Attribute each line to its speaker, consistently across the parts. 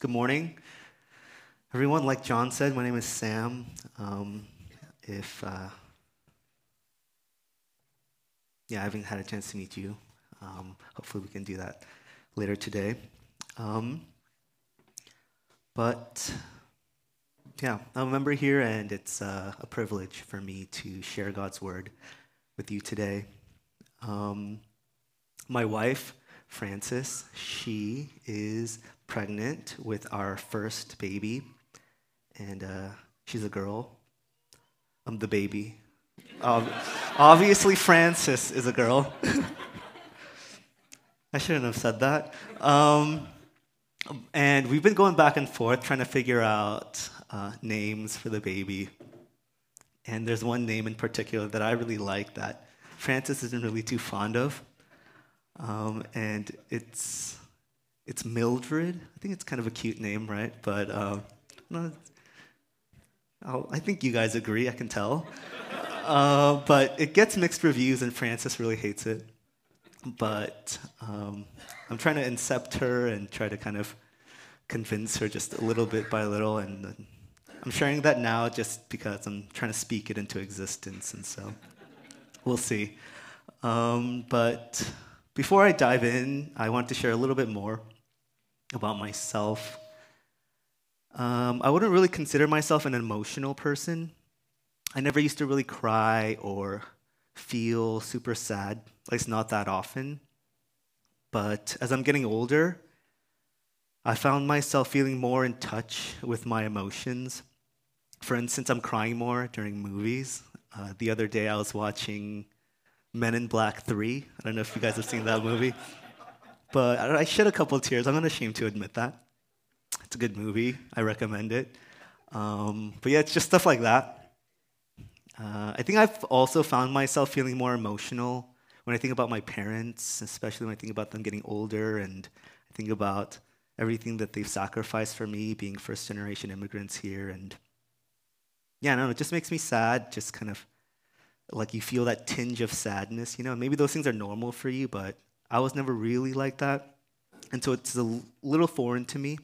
Speaker 1: Good morning. Everyone, like John said, my name is Sam. Um, if, uh, yeah, I haven't had a chance to meet you. Um, hopefully, we can do that later today. Um, but, yeah, I'm a member here, and it's uh, a privilege for me to share God's word with you today. Um, my wife, Frances, she is pregnant with our first baby, and uh, she's a girl. I'm the baby. Um, obviously, Frances is a girl. I shouldn't have said that. Um, and we've been going back and forth trying to figure out uh, names for the baby. And there's one name in particular that I really like that Frances isn't really too fond of. Um, and it's it's Mildred. I think it's kind of a cute name, right? But uh, no, i think you guys agree. I can tell. Uh, but it gets mixed reviews, and Frances really hates it. But um, I'm trying to incept her and try to kind of convince her just a little bit by little. And I'm sharing that now just because I'm trying to speak it into existence. And so we'll see. Um, but before I dive in, I want to share a little bit more about myself. Um, I wouldn't really consider myself an emotional person. I never used to really cry or feel super sad, at least not that often. But as I'm getting older, I found myself feeling more in touch with my emotions. For instance, I'm crying more during movies. Uh, the other day, I was watching Men in Black 3. I don't know if you guys have seen that movie. But I shed a couple tears. I'm not ashamed to admit that. It's a good movie. I recommend it. Um, but yeah, it's just stuff like that. Uh, I think I've also found myself feeling more emotional when I think about my parents, especially when I think about them getting older and I think about everything that they've sacrificed for me, being first generation immigrants here. And yeah, no, it just makes me sad, just kind of like you feel that tinge of sadness, you know. Maybe those things are normal for you, but I was never really like that. And so it's a little foreign to me.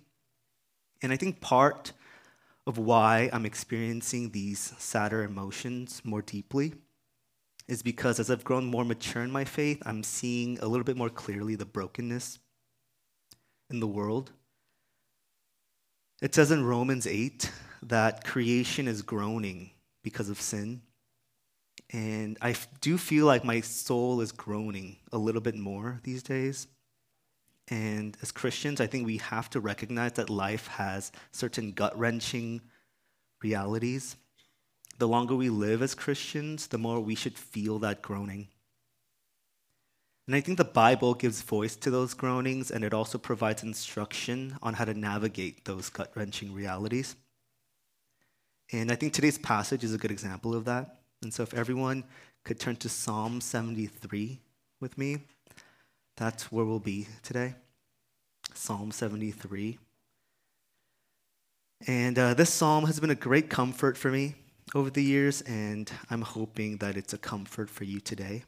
Speaker 1: And I think part of why I'm experiencing these sadder emotions more deeply is because as I've grown more mature in my faith, I'm seeing a little bit more clearly the brokenness in the world. It says in Romans 8 that creation is groaning because of sin. And I do feel like my soul is groaning a little bit more these days. And as Christians, I think we have to recognize that life has certain gut wrenching realities. The longer we live as Christians, the more we should feel that groaning. And I think the Bible gives voice to those groanings and it also provides instruction on how to navigate those gut wrenching realities. And I think today's passage is a good example of that. And so, if everyone could turn to Psalm 73 with me, that's where we'll be today. Psalm 73. And uh, this psalm has been a great comfort for me over the years, and I'm hoping that it's a comfort for you today.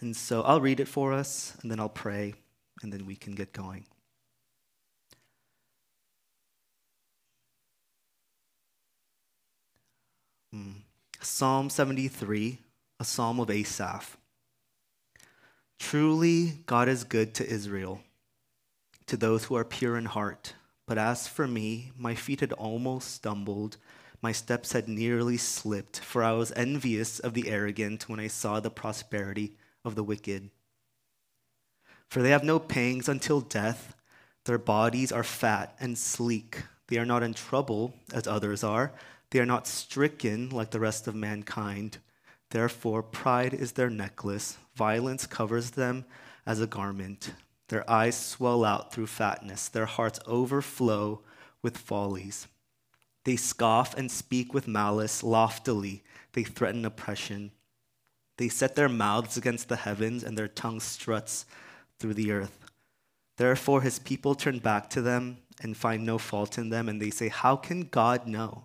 Speaker 1: And so I'll read it for us, and then I'll pray, and then we can get going. Psalm 73, a psalm of Asaph. Truly, God is good to Israel, to those who are pure in heart. But as for me, my feet had almost stumbled, my steps had nearly slipped, for I was envious of the arrogant when I saw the prosperity of the wicked. For they have no pangs until death, their bodies are fat and sleek. They are not in trouble as others are they are not stricken like the rest of mankind. Therefore, pride is their necklace, violence covers them as a garment. Their eyes swell out through fatness, their hearts overflow with follies. They scoff and speak with malice loftily, they threaten oppression. They set their mouths against the heavens, and their tongue struts through the earth. Therefore, his people turn back to them and find no fault in them, and they say, How can God know?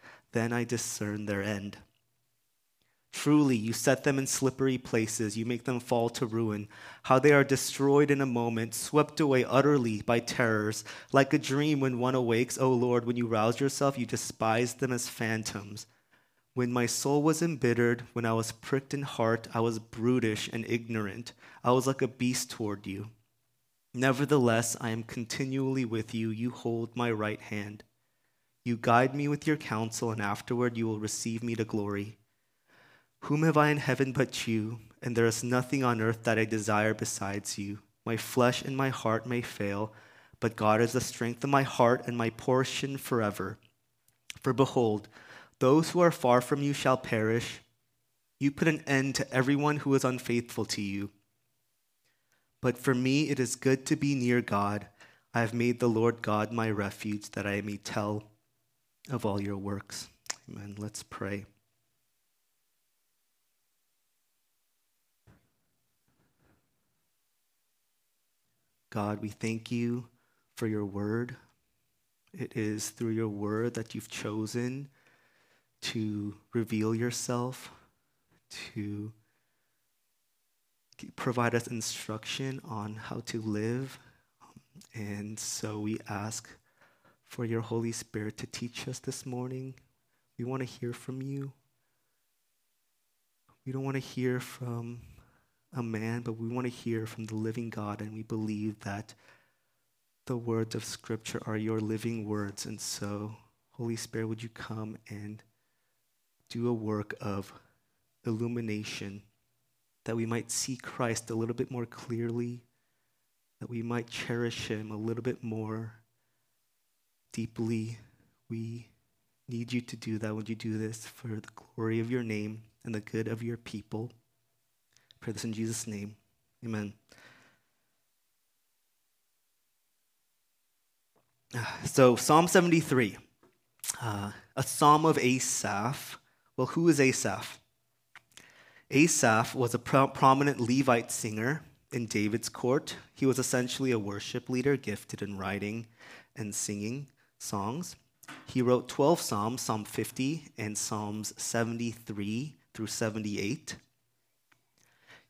Speaker 1: Then I discern their end. Truly, you set them in slippery places. You make them fall to ruin. How they are destroyed in a moment, swept away utterly by terrors. Like a dream when one awakes, O Lord, when you rouse yourself, you despise them as phantoms. When my soul was embittered, when I was pricked in heart, I was brutish and ignorant. I was like a beast toward you. Nevertheless, I am continually with you. You hold my right hand. You guide me with your counsel, and afterward you will receive me to glory. Whom have I in heaven but you? And there is nothing on earth that I desire besides you. My flesh and my heart may fail, but God is the strength of my heart and my portion forever. For behold, those who are far from you shall perish. You put an end to everyone who is unfaithful to you. But for me it is good to be near God. I have made the Lord God my refuge, that I may tell of all your works. Amen. Let's pray. God, we thank you for your word. It is through your word that you've chosen to reveal yourself, to provide us instruction on how to live. And so we ask for your Holy Spirit to teach us this morning. We want to hear from you. We don't want to hear from a man, but we want to hear from the living God, and we believe that the words of Scripture are your living words. And so, Holy Spirit, would you come and do a work of illumination that we might see Christ a little bit more clearly, that we might cherish him a little bit more deeply. We need you to do that. Would you do this for the glory of your name and the good of your people? pray this in Jesus' name. Amen. So, Psalm 73, uh, a psalm of Asaph. Well, who is Asaph? Asaph was a pro- prominent Levite singer in David's court. He was essentially a worship leader gifted in writing and singing songs. He wrote 12 Psalms, Psalm 50 and Psalms 73 through 78.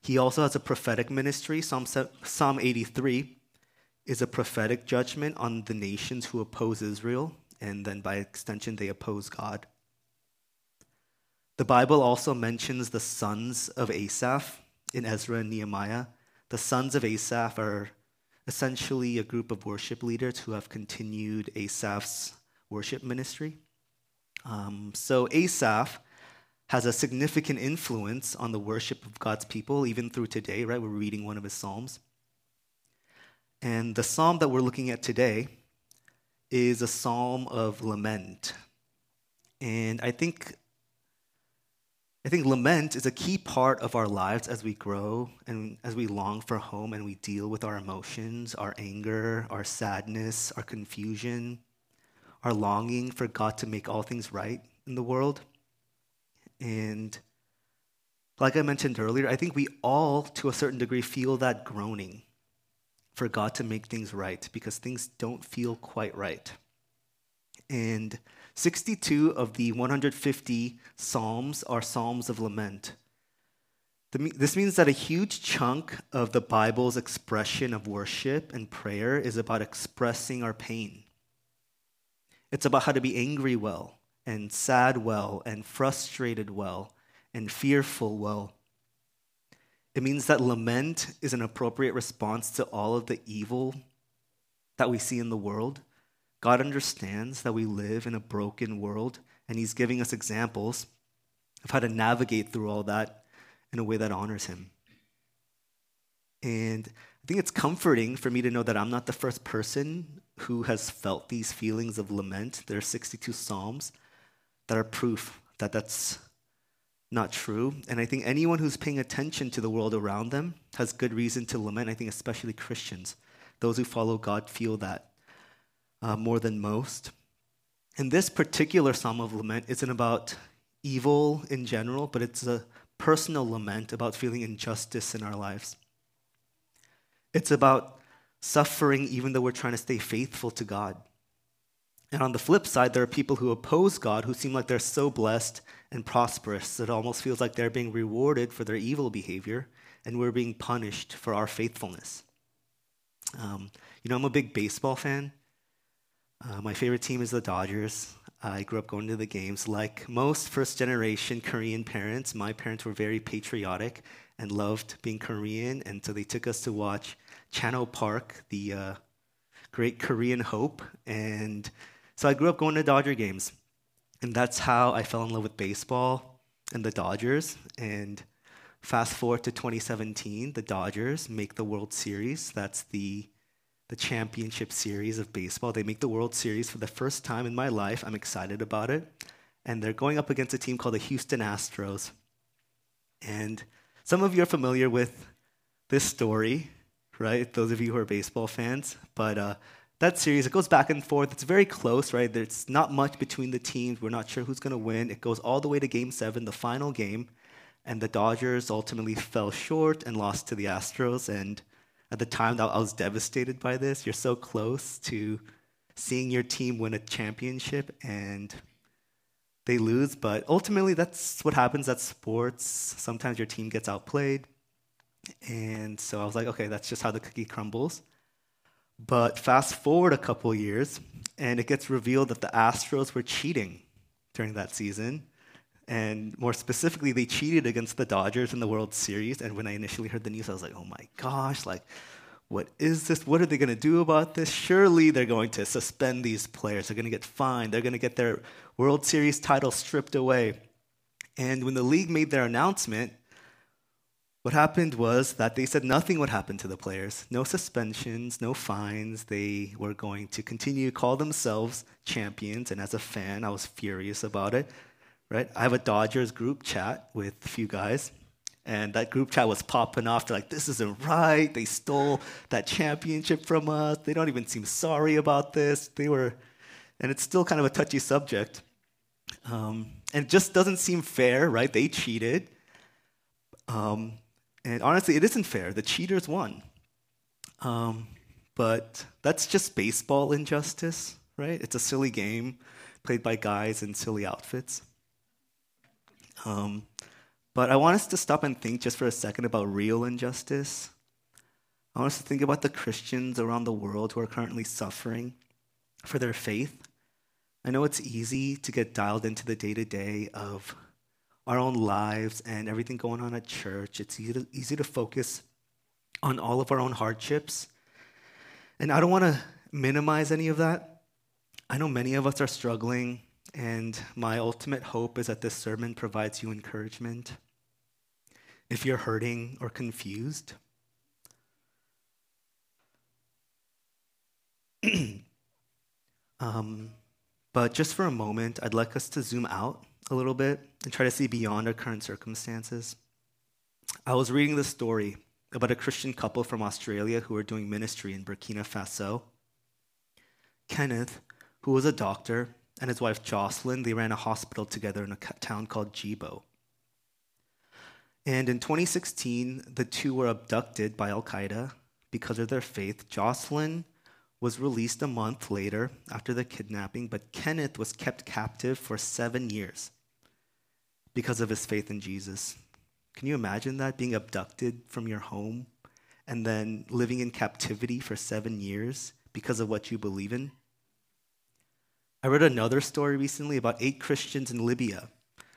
Speaker 1: He also has a prophetic ministry. Psalm, Psalm 83 is a prophetic judgment on the nations who oppose Israel, and then by extension, they oppose God. The Bible also mentions the sons of Asaph in Ezra and Nehemiah. The sons of Asaph are essentially a group of worship leaders who have continued Asaph's worship ministry. Um, so, Asaph has a significant influence on the worship of God's people, even through today, right? We're reading one of his Psalms. And the psalm that we're looking at today is a psalm of lament. And I think I think lament is a key part of our lives as we grow and as we long for home and we deal with our emotions, our anger, our sadness, our confusion, our longing for God to make all things right in the world. And like I mentioned earlier, I think we all, to a certain degree, feel that groaning for God to make things right because things don't feel quite right. And 62 of the 150 Psalms are Psalms of lament. This means that a huge chunk of the Bible's expression of worship and prayer is about expressing our pain. It's about how to be angry well, and sad well, and frustrated well, and fearful well. It means that lament is an appropriate response to all of the evil that we see in the world. God understands that we live in a broken world, and He's giving us examples of how to navigate through all that in a way that honors Him. And I think it's comforting for me to know that I'm not the first person who has felt these feelings of lament. There are 62 Psalms that are proof that that's not true. And I think anyone who's paying attention to the world around them has good reason to lament. I think especially Christians, those who follow God, feel that uh, more than most. And this particular psalm of lament isn't about evil in general, but it's a personal lament about feeling injustice in our lives. It's about suffering even though we're trying to stay faithful to God. And on the flip side, there are people who oppose God who seem like they're so blessed and prosperous that it almost feels like they're being rewarded for their evil behavior and we're being punished for our faithfulness. Um, you know, I'm a big baseball fan. Uh, my favorite team is the Dodgers. I grew up going to the games. Like most first generation Korean parents, my parents were very patriotic and loved being Korean. And so they took us to watch Chan Ho Park, the uh, great Korean hope. And so I grew up going to Dodger games. And that's how I fell in love with baseball and the Dodgers. And fast forward to 2017, the Dodgers make the World Series. That's the the championship series of baseball. They make the World Series for the first time in my life. I'm excited about it. And they're going up against a team called the Houston Astros. And some of you are familiar with this story, right? Those of you who are baseball fans. But uh, that series, it goes back and forth. It's very close, right? There's not much between the teams. We're not sure who's going to win. It goes all the way to game seven, the final game. And the Dodgers ultimately fell short and lost to the Astros. And at the time that I was devastated by this. You're so close to seeing your team win a championship and they lose, but ultimately that's what happens at sports. Sometimes your team gets outplayed. And so I was like, okay, that's just how the cookie crumbles. But fast forward a couple years, and it gets revealed that the Astros were cheating during that season. And more specifically, they cheated against the Dodgers in the World Series. And when I initially heard the news, I was like, oh my gosh, like, what is this? What are they going to do about this? Surely they're going to suspend these players. They're going to get fined. They're going to get their World Series title stripped away. And when the league made their announcement, what happened was that they said nothing would happen to the players. No suspensions, no fines. They were going to continue to call themselves champions. And as a fan, I was furious about it right? I have a Dodgers group chat with a few guys, and that group chat was popping off. They're like, this isn't right. They stole that championship from us. They don't even seem sorry about this. They were, and it's still kind of a touchy subject. Um, and it just doesn't seem fair, right? They cheated. Um, and honestly, it isn't fair. The cheaters won. Um, but that's just baseball injustice, right? It's a silly game played by guys in silly outfits. Um, but I want us to stop and think just for a second about real injustice. I want us to think about the Christians around the world who are currently suffering for their faith. I know it's easy to get dialed into the day to day of our own lives and everything going on at church. It's easy to, easy to focus on all of our own hardships. And I don't want to minimize any of that. I know many of us are struggling and my ultimate hope is that this sermon provides you encouragement. If you're hurting or confused, um, but just for a moment, I'd like us to zoom out a little bit and try to see beyond our current circumstances. I was reading this story about a Christian couple from Australia who were doing ministry in Burkina Faso. Kenneth, who was a doctor, and his wife Jocelyn, they ran a hospital together in a town called Djibo. And in 2016, the two were abducted by Al Qaeda because of their faith. Jocelyn was released a month later after the kidnapping, but Kenneth was kept captive for seven years because of his faith in Jesus. Can you imagine that? Being abducted from your home and then living in captivity for seven years because of what you believe in? I read another story recently about eight Christians in Libya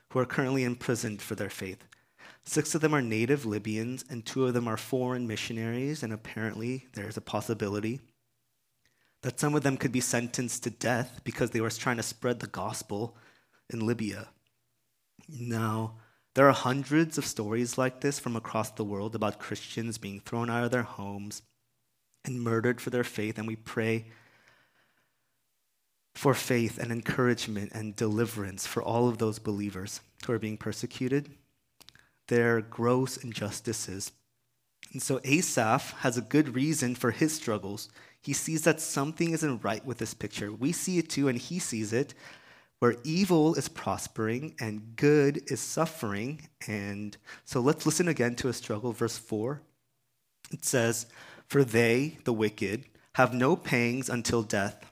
Speaker 1: who are currently imprisoned for their faith. Six of them are native Libyans, and two of them are foreign missionaries, and apparently there's a possibility that some of them could be sentenced to death because they were trying to spread the gospel in Libya. Now, there are hundreds of stories like this from across the world about Christians being thrown out of their homes and murdered for their faith, and we pray for faith and encouragement and deliverance for all of those believers who are being persecuted. Their gross injustices And so Asaph has a good reason for his struggles. He sees that something isn't right with this picture. We see it too, and he sees it, where evil is prospering and good is suffering. And so let's listen again to a struggle. Verse 4 it says, For they, the wicked, have no pangs until death.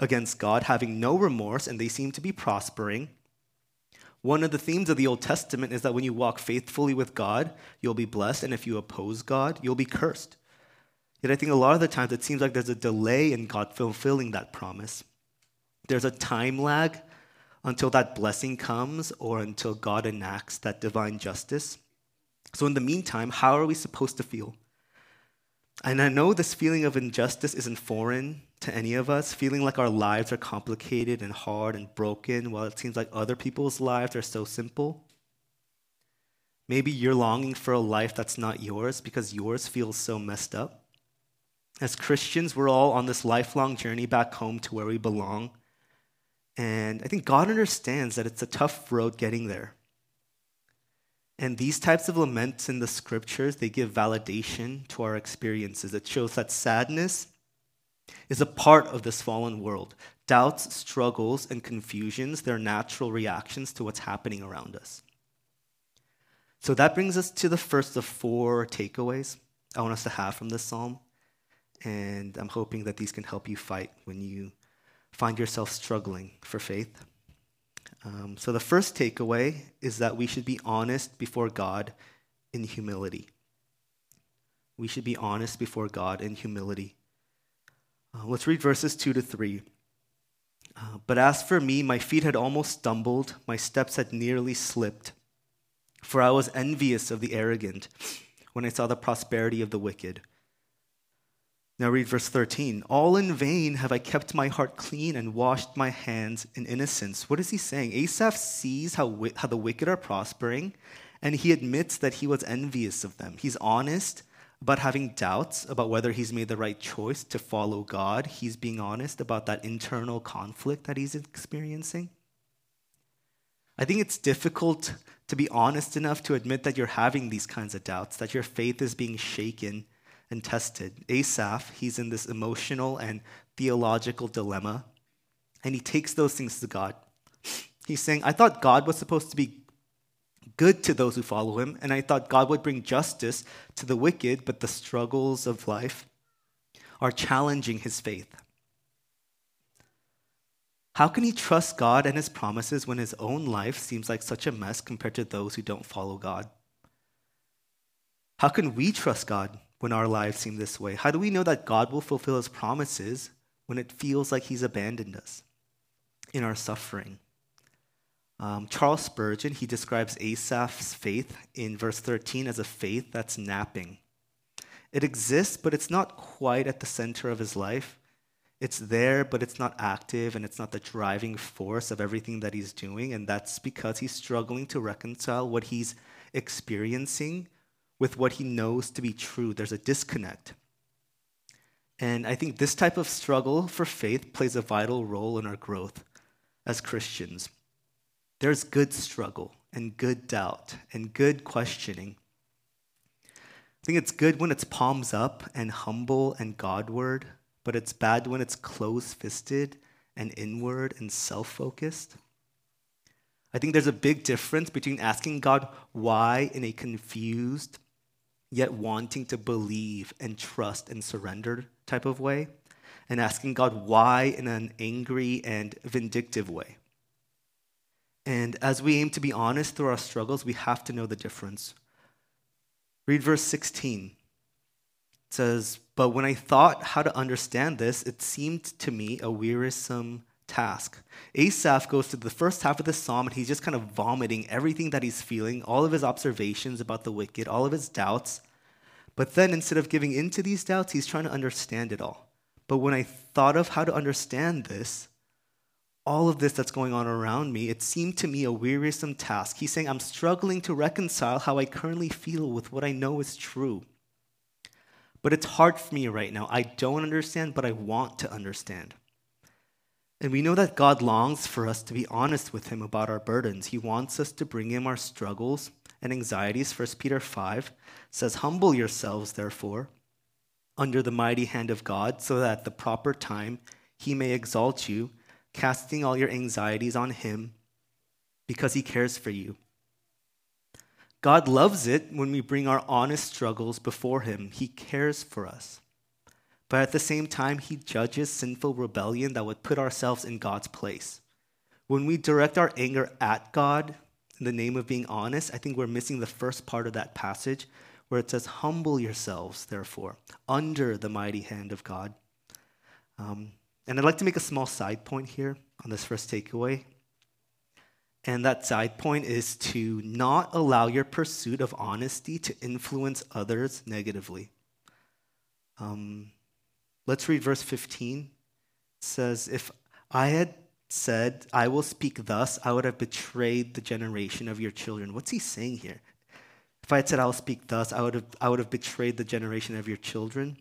Speaker 1: against God, having no remorse, and they seem to be prospering. One of the themes of the Old Testament is that when you walk faithfully with God, you'll be blessed, and if you oppose God, you'll be cursed. Yet I think a lot of the times it seems like there's a delay in God fulfilling that promise. There's a time lag until that blessing comes or until God enacts that divine justice. So, in the meantime, how are we supposed to feel? And I know this feeling of injustice isn't foreign to any of us, feeling like our lives are complicated and hard and broken while it seems like other people's lives are so simple. Maybe you're longing for a life that's not yours because yours feels so messed up. As Christians, we're all on this lifelong journey back home to where we belong. And I think God understands that it's a tough road getting there. And these types of laments in the scriptures, they give validation to our experiences. It shows that sadness is a part of this fallen world. Doubts, struggles, and confusions, they're natural reactions to what's happening around us. So that brings us to the first of four takeaways I want us to have from this psalm. And I'm hoping that these can help you fight when you find yourself struggling for faith. Um, so, the first takeaway is that we should be honest before God in humility. We should be honest before God in humility. Uh, let's read verses 2 to 3. Uh, but as for me, my feet had almost stumbled, my steps had nearly slipped. For I was envious of the arrogant when I saw the prosperity of the wicked. Now read verse 13. All in vain have I kept my heart clean and washed my hands in innocence. What is he saying? Asaph sees how, how the wicked are prospering, and he admits that he was envious of them. He's honest about having doubts about whether he's made the right choice to follow God. He's being honest about that internal conflict that he's experiencing. I think it's difficult to be honest enough to admit that you're having these kinds of doubts, that your faith is being shaken and tested. Asaph, he's in this emotional and theological dilemma, and he takes those things to God. He's saying, I thought God was supposed to be good to those who follow him, and I thought God would bring justice to the wicked, but the struggles of life are challenging his faith. How can he trust God and his promises when his own life seems like such a mess compared to those who don't follow God? How can we trust God when our lives seem this way? How do we know that God will fulfill his promises when it feels like he's abandoned us in our suffering? Um, Charles Spurgeon, he describes Asaph's faith in verse 13 as a faith that's napping. It exists, but it's not quite at the center of his life. It's there, but it's not active, and it's not the driving force of everything that he's doing. And that's because he's struggling to reconcile what he's experiencing with what he knows to be true. There's a disconnect. And I think this type of struggle for faith plays a vital role in our growth as Christians. There's good struggle and good doubt and good questioning. I think it's good when it's palms up and humble and Godward, but it's bad when it's close fisted and inward and self focused. I think there's a big difference between asking God why in a confused yet wanting to believe and trust and surrender type of way, and asking God why in an angry and vindictive way. And as we aim to be honest through our struggles, we have to know the difference. Read verse 16. It says, But when I thought how to understand this, it seemed to me a wearisome task. Asaph goes to the first half of the psalm and he's just kind of vomiting everything that he's feeling, all of his observations about the wicked, all of his doubts. But then instead of giving in to these doubts, he's trying to understand it all. But when I thought of how to understand this, all of this that's going on around me, it seemed to me a wearisome task. He's saying, I'm struggling to reconcile how I currently feel with what I know is true. But it's hard for me right now. I don't understand, but I want to understand. And we know that God longs for us to be honest with Him about our burdens. He wants us to bring Him our struggles and anxieties. 1 Peter 5 says, Humble yourselves, therefore, under the mighty hand of God, so that at the proper time He may exalt you casting all your anxieties on Him because He cares for you. God loves it when we bring our honest struggles before Him. He cares for us. But at the same time, He judges sinful rebellion that would put ourselves in God's place. When we direct our anger at God in the name of being honest, I think we're missing the first part of that passage where it says, Humble yourselves, therefore, under the mighty hand of God. Um, and I'd like to make a small side point here on this first takeaway. And that side point is to not allow your pursuit of honesty to influence others negatively. Um, let's read verse 15. It says, If I had said, I will speak thus, I would have betrayed the generation of your children. What's he saying here? If I had said, I will speak thus, I would have, I would have betrayed the generation of your children.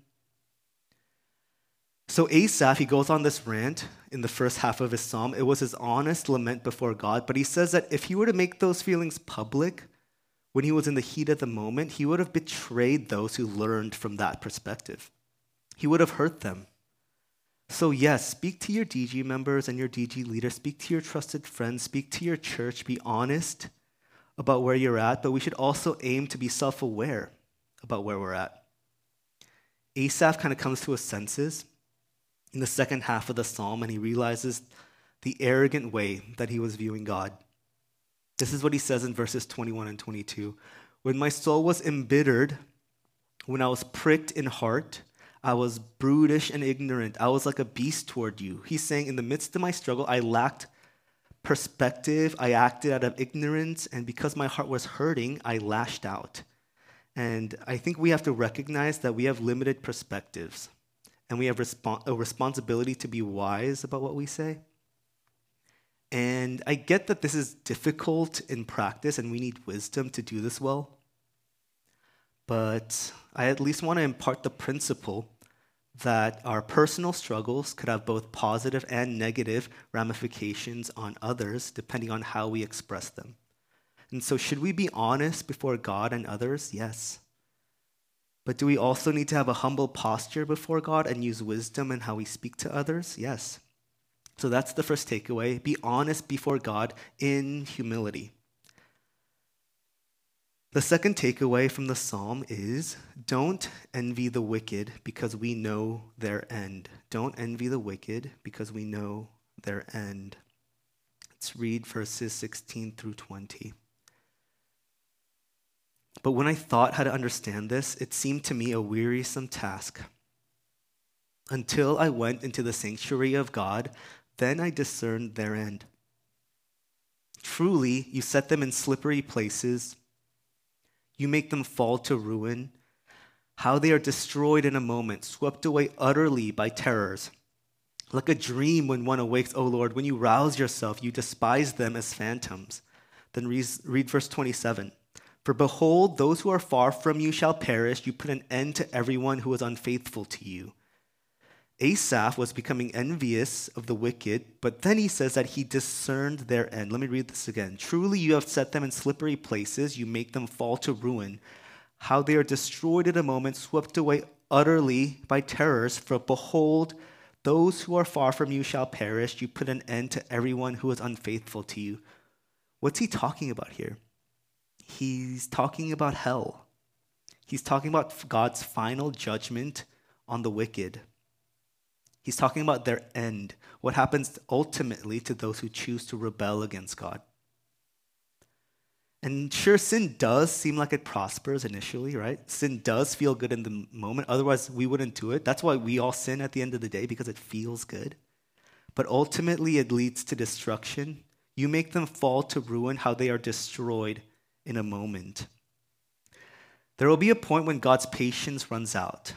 Speaker 1: So Asaph, he goes on this rant in the first half of his psalm. It was his honest lament before God, but he says that if he were to make those feelings public when he was in the heat of the moment, he would have betrayed those who learned from that perspective. He would have hurt them. So, yes, speak to your DG members and your DG leaders, speak to your trusted friends, speak to your church, be honest about where you're at, but we should also aim to be self aware about where we're at. Asaph kind of comes to his senses in the second half of the psalm and he realizes the arrogant way that he was viewing God. This is what he says in verses 21 and 22. When my soul was embittered, when I was pricked in heart, I was brutish and ignorant. I was like a beast toward you. He's saying, in the midst of my struggle, I lacked perspective. I acted out of ignorance. And because my heart was hurting, I lashed out. And I think we have to recognize that we have limited perspectives and we have a responsibility to be wise about what we say. And I get that this is difficult in practice and we need wisdom to do this well. But I at least want to impart the principle that our personal struggles could have both positive and negative ramifications on others depending on how we express them. And so, should we be honest before God and others? Yes. But do we also need to have a humble posture before God and use wisdom in how we speak to others? Yes. So that's the first takeaway. Be honest before God in humility. The second takeaway from the psalm is don't envy the wicked because we know their end. Don't envy the wicked because we know their end. Let's read verses 16 through 20. But when I thought how to understand this, it seemed to me a wearisome task. Until I went into the sanctuary of God, then I discerned their end. Truly, you set them in slippery places. You make them fall to ruin. How they are destroyed in a moment, swept away utterly by terrors. Like a dream when one awakes, O Lord, when you rouse yourself, you despise them as phantoms. Then read, verse 27. For behold, those who are far from you shall perish. You put an end to everyone who is unfaithful to you. Asaph was becoming envious of the wicked, but then he says that he discerned their end. Let me read this again. Truly, you have set them in slippery places, you make them fall to ruin. How they are destroyed in a moment, swept away utterly by terrors. For behold, those who are far from you shall perish. You put an end to everyone who is unfaithful to you. What's he talking about here? He's talking about hell. He's talking about God's final judgment on the wicked. He's talking about their end, what happens ultimately to those who choose to rebel against God. And sure, sin does seem like it prospers initially, right? Sin does feel good in the moment. Otherwise, we wouldn't do it. That's why we all sin at the end of the day, because it feels good. But ultimately, it leads to destruction. You make them fall to ruin, how they are destroyed in a moment. There will be a point when God's patience runs out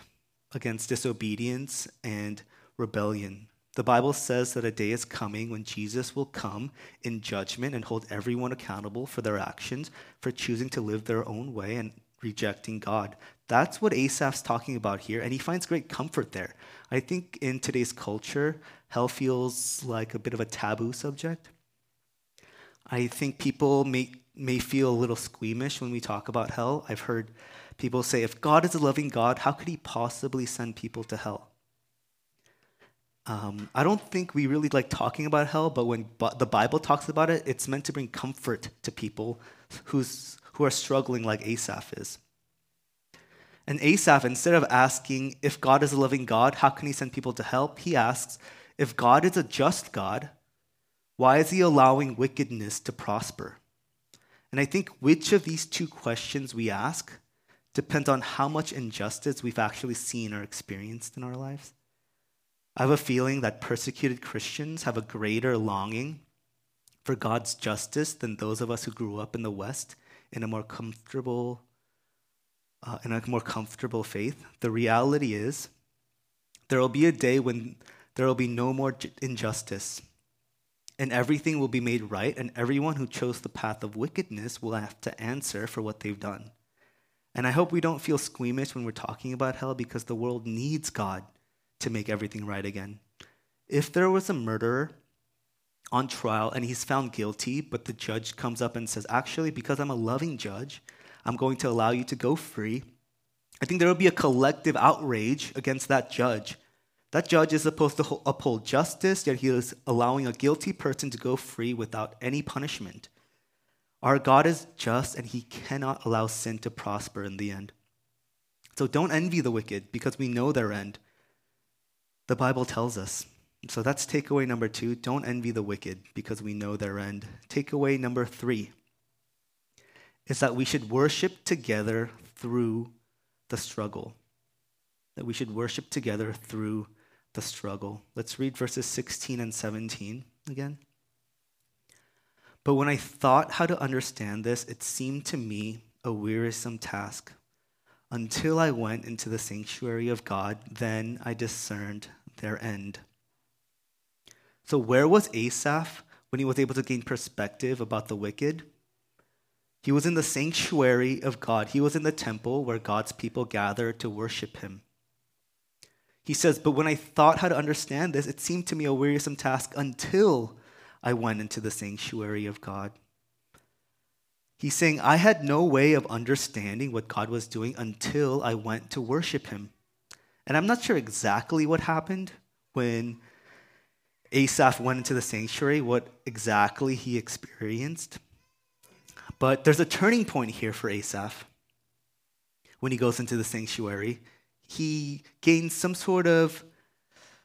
Speaker 1: against disobedience and rebellion. The Bible says that a day is coming when Jesus will come in judgment and hold everyone accountable for their actions, for choosing to live their own way and rejecting God. That's what Asaph's talking about here, and he finds great comfort there. I think in today's culture, hell feels like a bit of a taboo subject. I think people may, may feel a little squeamish when we talk about hell. I've heard people say, if God is a loving God, how could he possibly send people to hell? Um, I don't think we really like talking about hell, but when the Bible talks about it, it's meant to bring comfort to people who's, who are struggling like Asaph is. And Asaph, instead of asking if God is a loving God, how can he send people to hell? He asks, if God is a just God, why is he allowing wickedness to prosper? And I think which of these two questions we ask depends on how much injustice we've actually seen or experienced in our lives. I have a feeling that persecuted Christians have a greater longing for God's justice than those of us who grew up in the West in a more comfortable uh, in a more comfortable faith. The reality is there will be a day when there will be no more injustice and everything will be made right and everyone who chose the path of wickedness will have to answer for what they've done. And I hope we don't feel squeamish when we're talking about hell because the world needs God to make everything right again. If there was a murderer on trial and he's found guilty, but the judge comes up and says, Actually, because I'm a loving judge, I'm going to allow you to go free. I think there will be a collective outrage against that judge. That judge is supposed to uphold justice, yet he is allowing a guilty person to go free without any punishment. Our God is just and he cannot allow sin to prosper in the end. So don't envy the wicked because we know their end. The Bible tells us. So that's takeaway number two. Don't envy the wicked because we know their end. Takeaway number three is that we should worship together through the struggle. That we should worship together through the struggle. Let's read verses 16 and 17 again. But when I thought how to understand this, it seemed to me a wearisome task. Until I went into the sanctuary of God, then I discerned their end. So, where was Asaph when he was able to gain perspective about the wicked? He was in the sanctuary of God. He was in the temple where God's people gathered to worship him. He says, But when I thought how to understand this, it seemed to me a wearisome task until I went into the sanctuary of God. He's saying, I had no way of understanding what God was doing until I went to worship Him. And I'm not sure exactly what happened when Asaph went into the sanctuary, what exactly he experienced. But there's a turning point here for Asaph when he goes into the sanctuary. He gains some sort of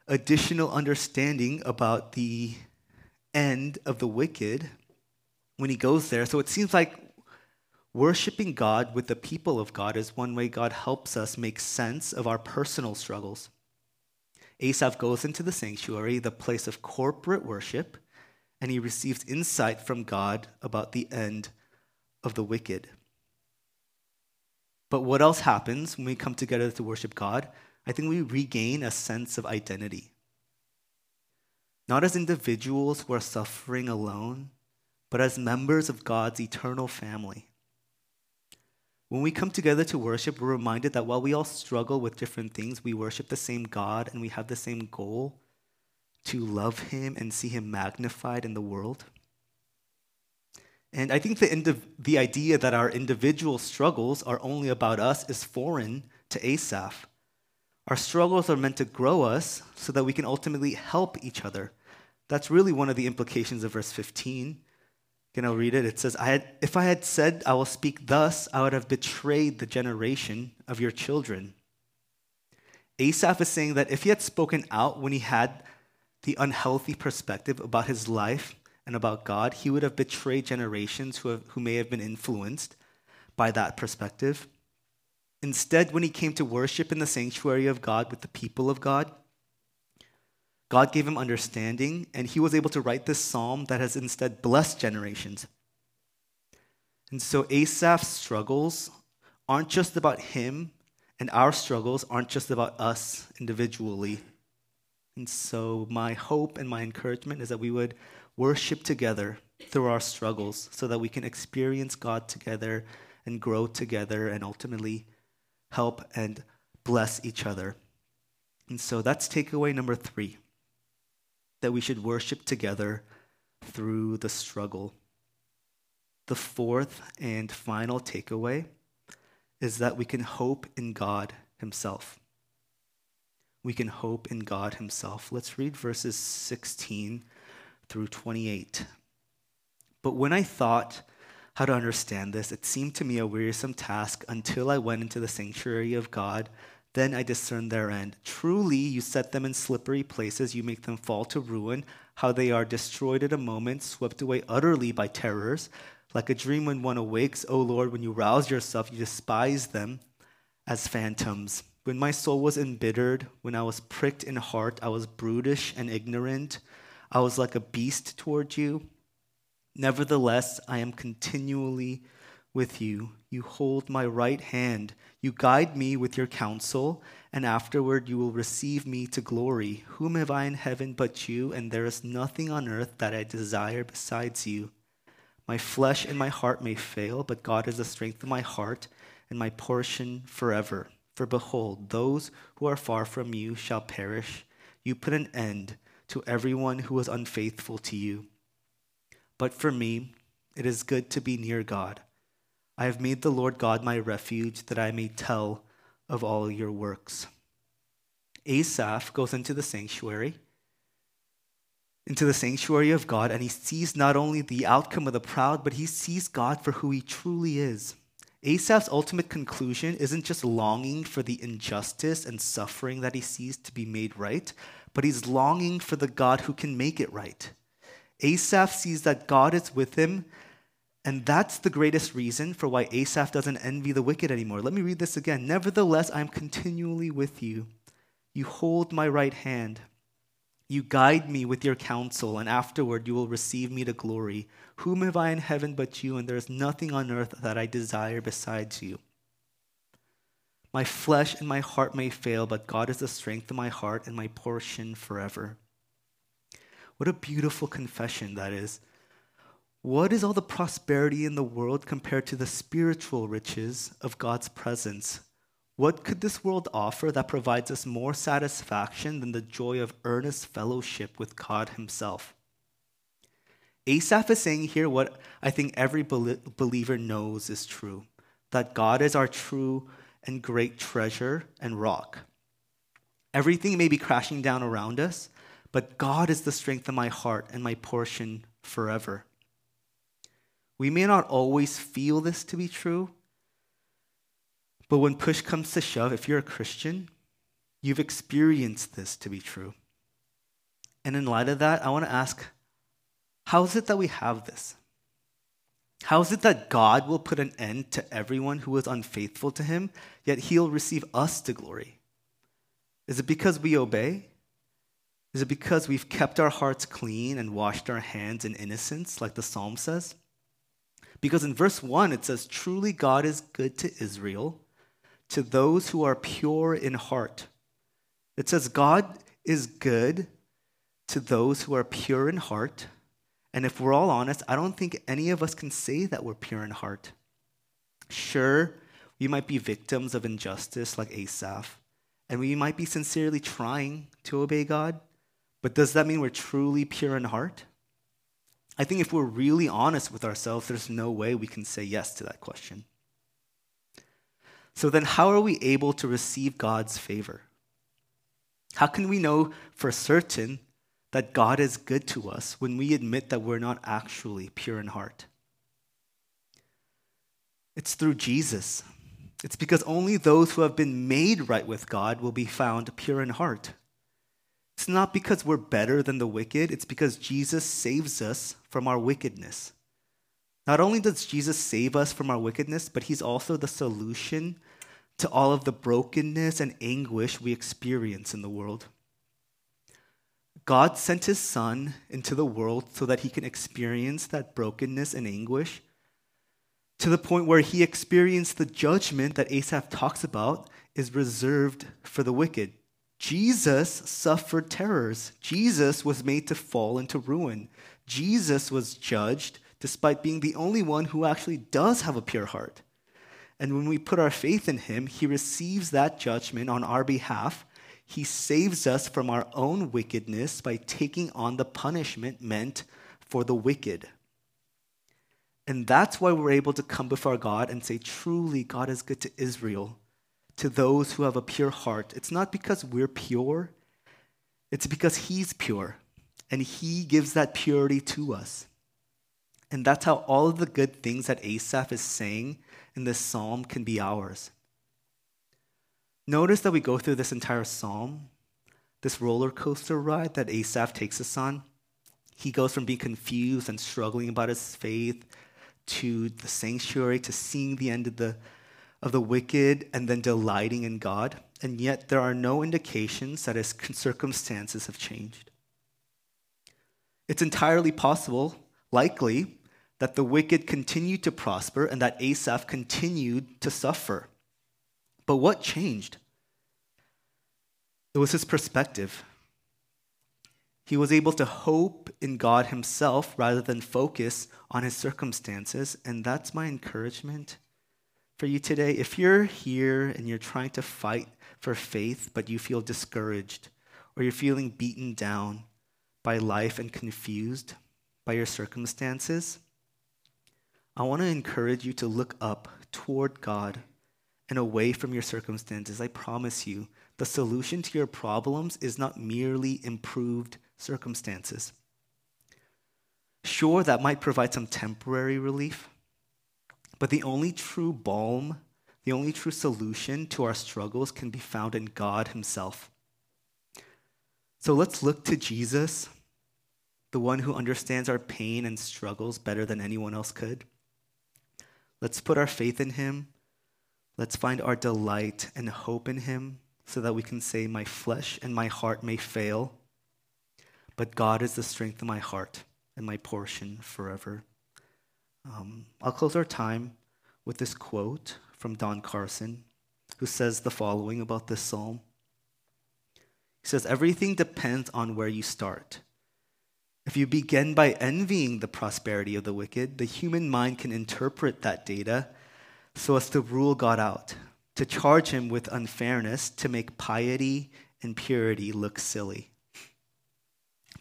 Speaker 1: additional understanding about the end of the wicked when he goes there. So it seems like worshiping God with the people of God is one way God helps us make sense of our personal struggles. Asaph goes into the sanctuary, the place of corporate worship, and he receives insight from God about the end of the wicked. But what else happens when we come together to worship God? I think we regain a sense of identity. Not as individuals who are suffering alone, but as members of God's eternal family. When we come together to worship, we're reminded that while we all struggle with different things, we worship the same God and we have the same goal to love Him and see Him magnified in the world. And I think the, the idea that our individual struggles are only about us is foreign to Asaph. Our struggles are meant to grow us so that we can ultimately help each other. That's really one of the implications of verse 15. Can I'll read it. It says, I had, If I had said, I will speak thus, I would have betrayed the generation of your children. Asaph is saying that if he had spoken out when he had the unhealthy perspective about his life and about God, he would have betrayed generations who, have, who may have been influenced by that perspective. Instead, when he came to worship in the sanctuary of God with the people of God, God gave him understanding, and he was able to write this psalm that has instead blessed generations. And so Asaph's struggles aren't just about Him, and our struggles aren't just about us individually. And so, my hope and my encouragement is that we would worship together through our struggles so that we can experience God together and grow together and ultimately help and bless each other. And so, that's takeaway number three that we should worship together through the struggle. The fourth and final takeaway is that we can hope in God Himself. We can hope in God Himself. Let's read verses 16 through 28. But when I thought how to understand this, it seemed to me a wearisome task until I went into the sanctuary of God. Then I discerned their end. Truly, you set them in slippery places, you make them fall to ruin, how they are destroyed at a moment, swept away utterly by terrors. Like a dream when one awakes, O Lord, when you rouse yourself, you despise them as phantoms. When my soul was embittered, when I was pricked in heart, I was brutish and ignorant. I was like a beast toward you. Nevertheless, I am continually with you. You hold my right hand. You guide me with your counsel, and afterward you will receive me to glory. Whom have I in heaven but you? And there is nothing on earth that I desire besides you. My flesh and my heart may fail, but God is the strength of my heart and my portion forever. For behold, those who are far from you shall perish. You put an end to everyone who was unfaithful to you. But for me, it is good to be near God. I have made the Lord God my refuge that I may tell of all your works. Asaph goes into the sanctuary into the sanctuary of God and he sees not only the outcome of the proud, but he sees God for who he truly is. Asaph's ultimate conclusion isn't just longing for the injustice and suffering that he sees to be made right, but he's longing for the God who can make it right. Asaph sees that God is with him, and that's the greatest reason for why Asaph doesn't envy the wicked anymore. Let me read this again. Nevertheless, I am continually with you. You hold my right hand. You guide me with your counsel, and afterward you will receive me to glory. Whom have I in heaven but you, and there is nothing on earth that I desire besides you. My flesh and my heart may fail, but God is the strength of my heart and my portion forever. What a beautiful confession that is. What is all the prosperity in the world compared to the spiritual riches of God's presence? What could this world offer that provides us more satisfaction than the joy of earnest fellowship with God Himself? Asaph is saying here what I think every believer knows is true that God is our true and great treasure and rock. Everything may be crashing down around us, but God is the strength of my heart and my portion forever. We may not always feel this to be true, but when push comes to shove, if you're a Christian, you've experienced this to be true. And in light of that, I want to ask how is it that we have this? How is it that God will put an end to everyone who is unfaithful to him, yet he'll receive us to glory? Is it because we obey? Is it because we've kept our hearts clean and washed our hands in innocence, like the psalm says? Because in verse 1, it says, Truly God is good to Israel to those who are pure in heart. It says, God is good to those who are pure in heart. And if we're all honest, I don't think any of us can say that we're pure in heart. Sure, we might be victims of injustice like Asaph, and we might be sincerely trying to obey God, but does that mean we're truly pure in heart? I think if we're really honest with ourselves, there's no way we can say yes to that question. So then, how are we able to receive God's favor? How can we know for certain that God is good to us when we admit that we're not actually pure in heart? It's through Jesus. It's because only those who have been made right with God will be found pure in heart. It's not because we're better than the wicked, it's because Jesus saves us from our wickedness. Not only does Jesus save us from our wickedness, but he's also the solution to all of the brokenness and anguish we experience in the world. God sent his son into the world so that he can experience that brokenness and anguish, to the point where he experienced the judgment that Asaph talks about is reserved for the wicked. Jesus suffered terrors. Jesus was made to fall into ruin. Jesus was judged despite being the only one who actually does have a pure heart. And when we put our faith in him, he receives that judgment on our behalf. He saves us from our own wickedness by taking on the punishment meant for the wicked. And that's why we're able to come before God and say, truly, God is good to Israel, to those who have a pure heart. It's not because we're pure, it's because He's pure, and He gives that purity to us. And that's how all of the good things that Asaph is saying in this psalm can be ours. Notice that we go through this entire psalm, this roller coaster ride that Asaph takes us on. He goes from being confused and struggling about his faith to the sanctuary, to seeing the end of the, of the wicked, and then delighting in God. And yet, there are no indications that his circumstances have changed. It's entirely possible, likely, that the wicked continued to prosper and that Asaph continued to suffer. But what changed? It was his perspective. He was able to hope in God himself rather than focus on his circumstances. And that's my encouragement for you today. If you're here and you're trying to fight for faith, but you feel discouraged, or you're feeling beaten down by life and confused by your circumstances, I want to encourage you to look up toward God and away from your circumstances. I promise you, the solution to your problems is not merely improved circumstances. Sure, that might provide some temporary relief, but the only true balm, the only true solution to our struggles can be found in God Himself. So let's look to Jesus, the one who understands our pain and struggles better than anyone else could. Let's put our faith in Him. Let's find our delight and hope in Him so that we can say, My flesh and my heart may fail, but God is the strength of my heart and my portion forever. Um, I'll close our time with this quote from Don Carson, who says the following about this psalm. He says, Everything depends on where you start. If you begin by envying the prosperity of the wicked, the human mind can interpret that data so as to rule God out, to charge him with unfairness, to make piety and purity look silly.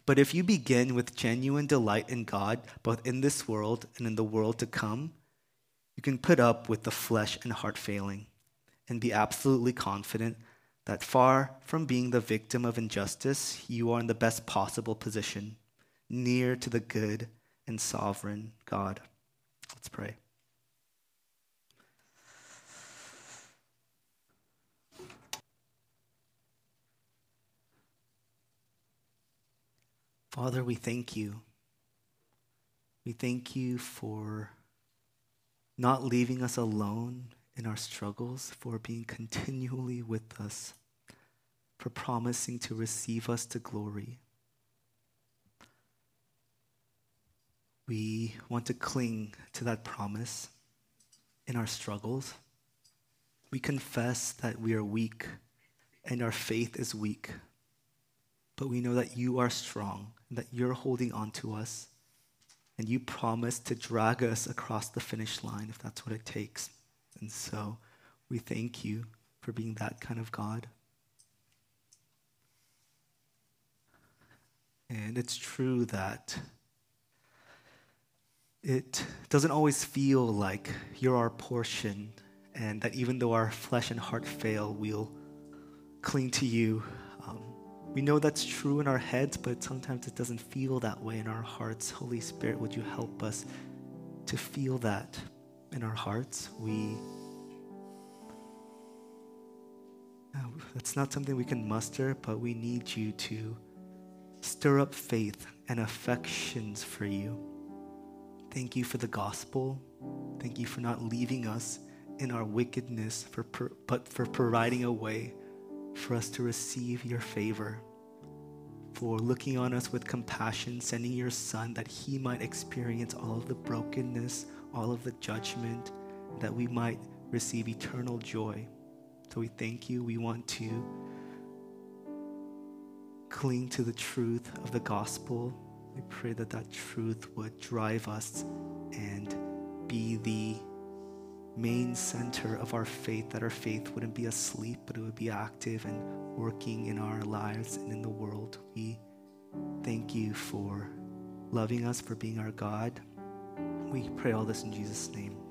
Speaker 1: But if you begin with genuine delight in God, both in this world and in the world to come, you can put up with the flesh and heart failing and be absolutely confident that far from being the victim of injustice, you are in the best possible position near to the good and sovereign God. Let's pray. Father, we thank you. We thank you for not leaving us alone in our struggles, for being continually with us, for promising to receive us to glory. We want to cling to that promise in our struggles. We confess that we are weak and our faith is weak, but we know that you are strong, that you're holding on to us, and you promise to drag us across the finish line if that's what it takes. And so we thank you for being that kind of God. And it's true that it doesn't always feel like you're our portion, and that even though our flesh and heart fail, we'll cling to you. We know that's true in our heads, but sometimes it doesn't feel that way in our hearts. Holy Spirit, would you help us to feel that in our hearts? We uh, that's not something we can muster, but we need you to stir up faith and affections for you. Thank you for the gospel. Thank you for not leaving us in our wickedness, for, but for providing a way for us to receive your favor, for looking on us with compassion, sending your Son that he might experience all of the brokenness, all of the judgment, that we might receive eternal joy. So we thank you. We want to cling to the truth of the gospel. We pray that that truth would drive us and be the main center of our faith, that our faith wouldn't be asleep, but it would be active and working in our lives and in the world. We thank you for loving us, for being our God. We pray all this in Jesus' name.